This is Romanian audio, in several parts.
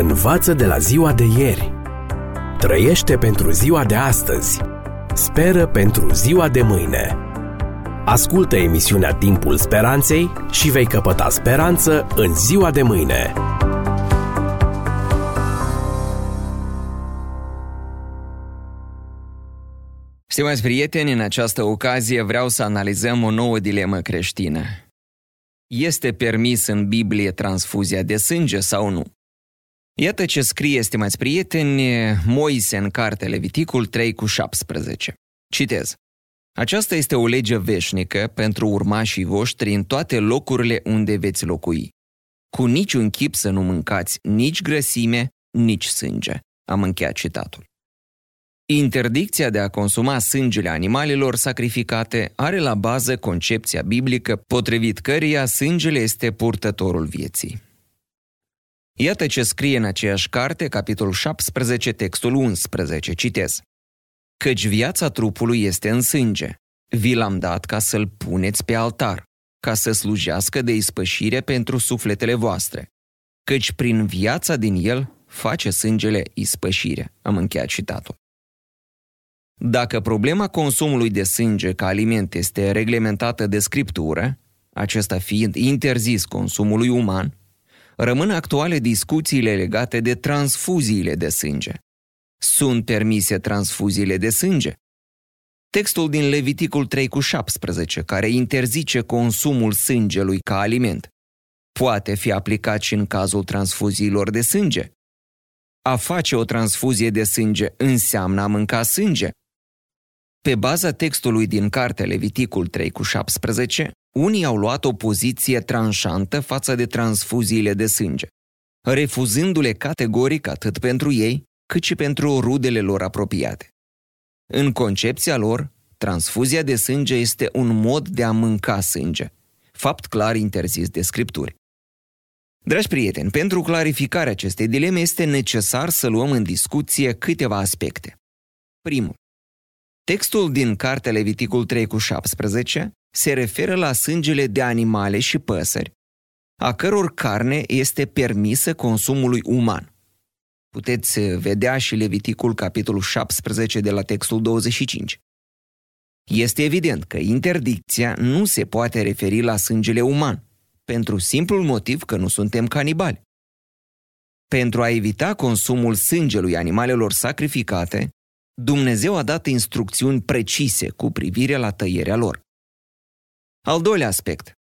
Învață de la ziua de ieri. Trăiește pentru ziua de astăzi. Speră pentru ziua de mâine. Ascultă emisiunea Timpul Speranței și vei căpăta speranță în ziua de mâine. Stimați prieteni, în această ocazie vreau să analizăm o nouă dilemă creștină. Este permis în Biblie transfuzia de sânge sau nu? Iată ce scrie, stimați prieteni, Moise în cartea Leviticul 3 cu 17. Citez. Aceasta este o lege veșnică pentru urmașii voștri în toate locurile unde veți locui. Cu niciun chip să nu mâncați nici grăsime, nici sânge. Am încheiat citatul. Interdicția de a consuma sângele animalelor sacrificate are la bază concepția biblică potrivit căreia sângele este purtătorul vieții. Iată ce scrie în aceeași carte, capitolul 17, textul 11, citez. Căci viața trupului este în sânge. Vi l-am dat ca să-l puneți pe altar, ca să slujească de ispășire pentru sufletele voastre. Căci prin viața din el face sângele ispășire. Am încheiat citatul. Dacă problema consumului de sânge ca aliment este reglementată de scriptură, acesta fiind interzis consumului uman, rămân actuale discuțiile legate de transfuziile de sânge. Sunt permise transfuziile de sânge? Textul din Leviticul 3 cu 17, care interzice consumul sângelui ca aliment, poate fi aplicat și în cazul transfuziilor de sânge. A face o transfuzie de sânge înseamnă a mânca sânge. Pe baza textului din cartea Leviticul 3 cu 17, unii au luat o poziție tranșantă față de transfuziile de sânge, refuzându-le categoric atât pentru ei, cât și pentru rudele lor apropiate. În concepția lor, transfuzia de sânge este un mod de a mânca sânge, fapt clar interzis de scripturi. Dragi prieteni, pentru clarificarea acestei dileme este necesar să luăm în discuție câteva aspecte. Primul. Textul din Cartea Leviticul 3 cu 17 se referă la sângele de animale și păsări, a căror carne este permisă consumului uman. Puteți vedea și Leviticul capitolul 17 de la textul 25. Este evident că interdicția nu se poate referi la sângele uman, pentru simplul motiv că nu suntem canibali. Pentru a evita consumul sângelui animalelor sacrificate, Dumnezeu a dat instrucțiuni precise cu privire la tăierea lor. Al doilea aspect.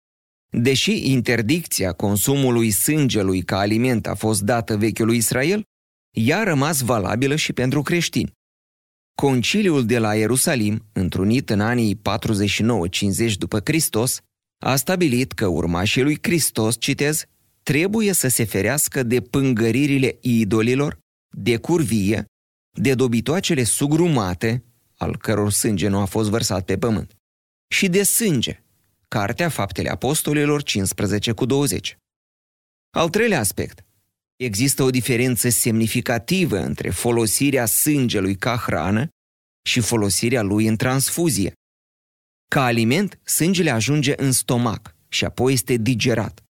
Deși interdicția consumului sângelui ca aliment a fost dată vechiului Israel, ea a rămas valabilă și pentru creștini. Conciliul de la Ierusalim, întrunit în anii 49-50 după Hristos, a stabilit că urmașii lui Hristos, citez, trebuie să se ferească de pângăririle idolilor, de curvie, de dobitoacele sugrumate, al căror sânge nu a fost vărsat pe pământ, și de sânge, Cartea Faptele Apostolilor 15 cu 20. Al treilea aspect. Există o diferență semnificativă între folosirea sângelui ca hrană și folosirea lui în transfuzie. Ca aliment, sângele ajunge în stomac și apoi este digerat.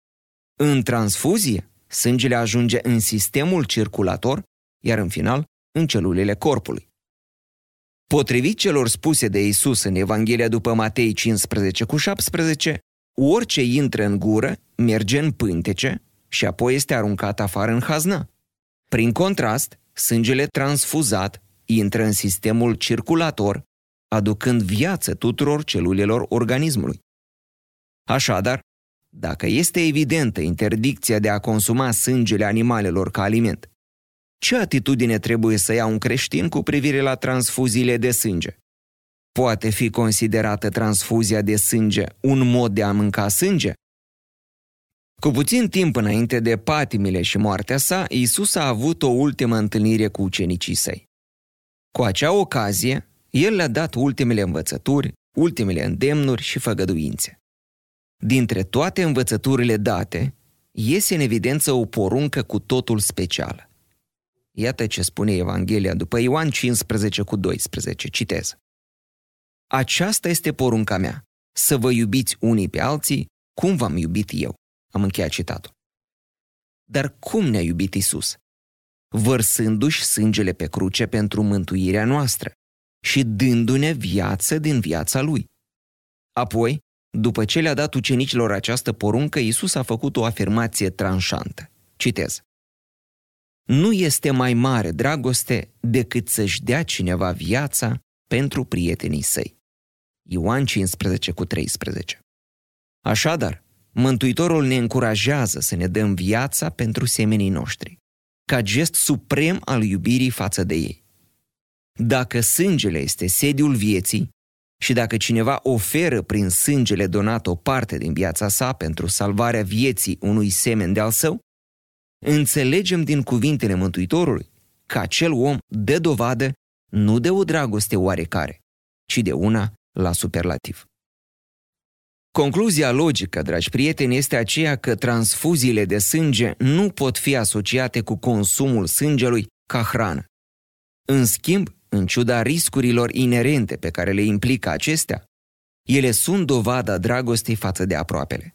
În transfuzie, sângele ajunge în sistemul circulator, iar în final, în celulele corpului. Potrivit celor spuse de Isus în Evanghelia după Matei 15 cu 17, orice intră în gură merge în pântece și apoi este aruncat afară în hazna. Prin contrast, sângele transfuzat intră în sistemul circulator, aducând viață tuturor celulelor organismului. Așadar, dacă este evidentă interdicția de a consuma sângele animalelor ca aliment, ce atitudine trebuie să ia un creștin cu privire la transfuziile de sânge? Poate fi considerată transfuzia de sânge un mod de a mânca sânge? Cu puțin timp înainte de patimile și moartea sa, Isus a avut o ultimă întâlnire cu ucenicii săi. Cu acea ocazie, el le-a dat ultimele învățături, ultimele îndemnuri și făgăduințe. Dintre toate învățăturile date, iese în evidență o poruncă cu totul specială. Iată ce spune Evanghelia după Ioan 15 cu 12. Citez. Aceasta este porunca mea, să vă iubiți unii pe alții cum v-am iubit eu. Am încheiat citatul. Dar cum ne-a iubit Isus? vărsându-și sângele pe cruce pentru mântuirea noastră și dându-ne viață din viața Lui. Apoi, după ce le-a dat ucenicilor această poruncă, Iisus a făcut o afirmație tranșantă. Citez. Nu este mai mare dragoste decât să-și dea cineva viața pentru prietenii săi. Ioan 15 cu 13. Așadar, Mântuitorul ne încurajează să ne dăm viața pentru semenii noștri, ca gest suprem al iubirii față de ei. Dacă sângele este sediul vieții și dacă cineva oferă prin sângele donat o parte din viața sa pentru salvarea vieții unui semen de al său, înțelegem din cuvintele Mântuitorului că acel om dă dovadă nu de o dragoste oarecare, ci de una la superlativ. Concluzia logică, dragi prieteni, este aceea că transfuziile de sânge nu pot fi asociate cu consumul sângelui ca hrană. În schimb, în ciuda riscurilor inerente pe care le implică acestea, ele sunt dovada dragostei față de aproapele.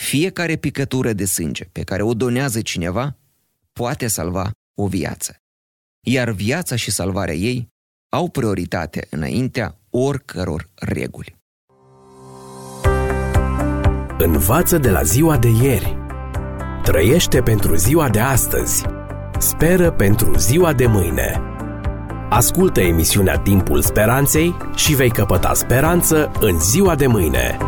Fiecare picătură de sânge pe care o donează cineva poate salva o viață. Iar viața și salvarea ei au prioritate înaintea oricăror reguli. Învață de la ziua de ieri. Trăiește pentru ziua de astăzi. Speră pentru ziua de mâine. Ascultă emisiunea Timpul Speranței și vei căpăta speranță în ziua de mâine.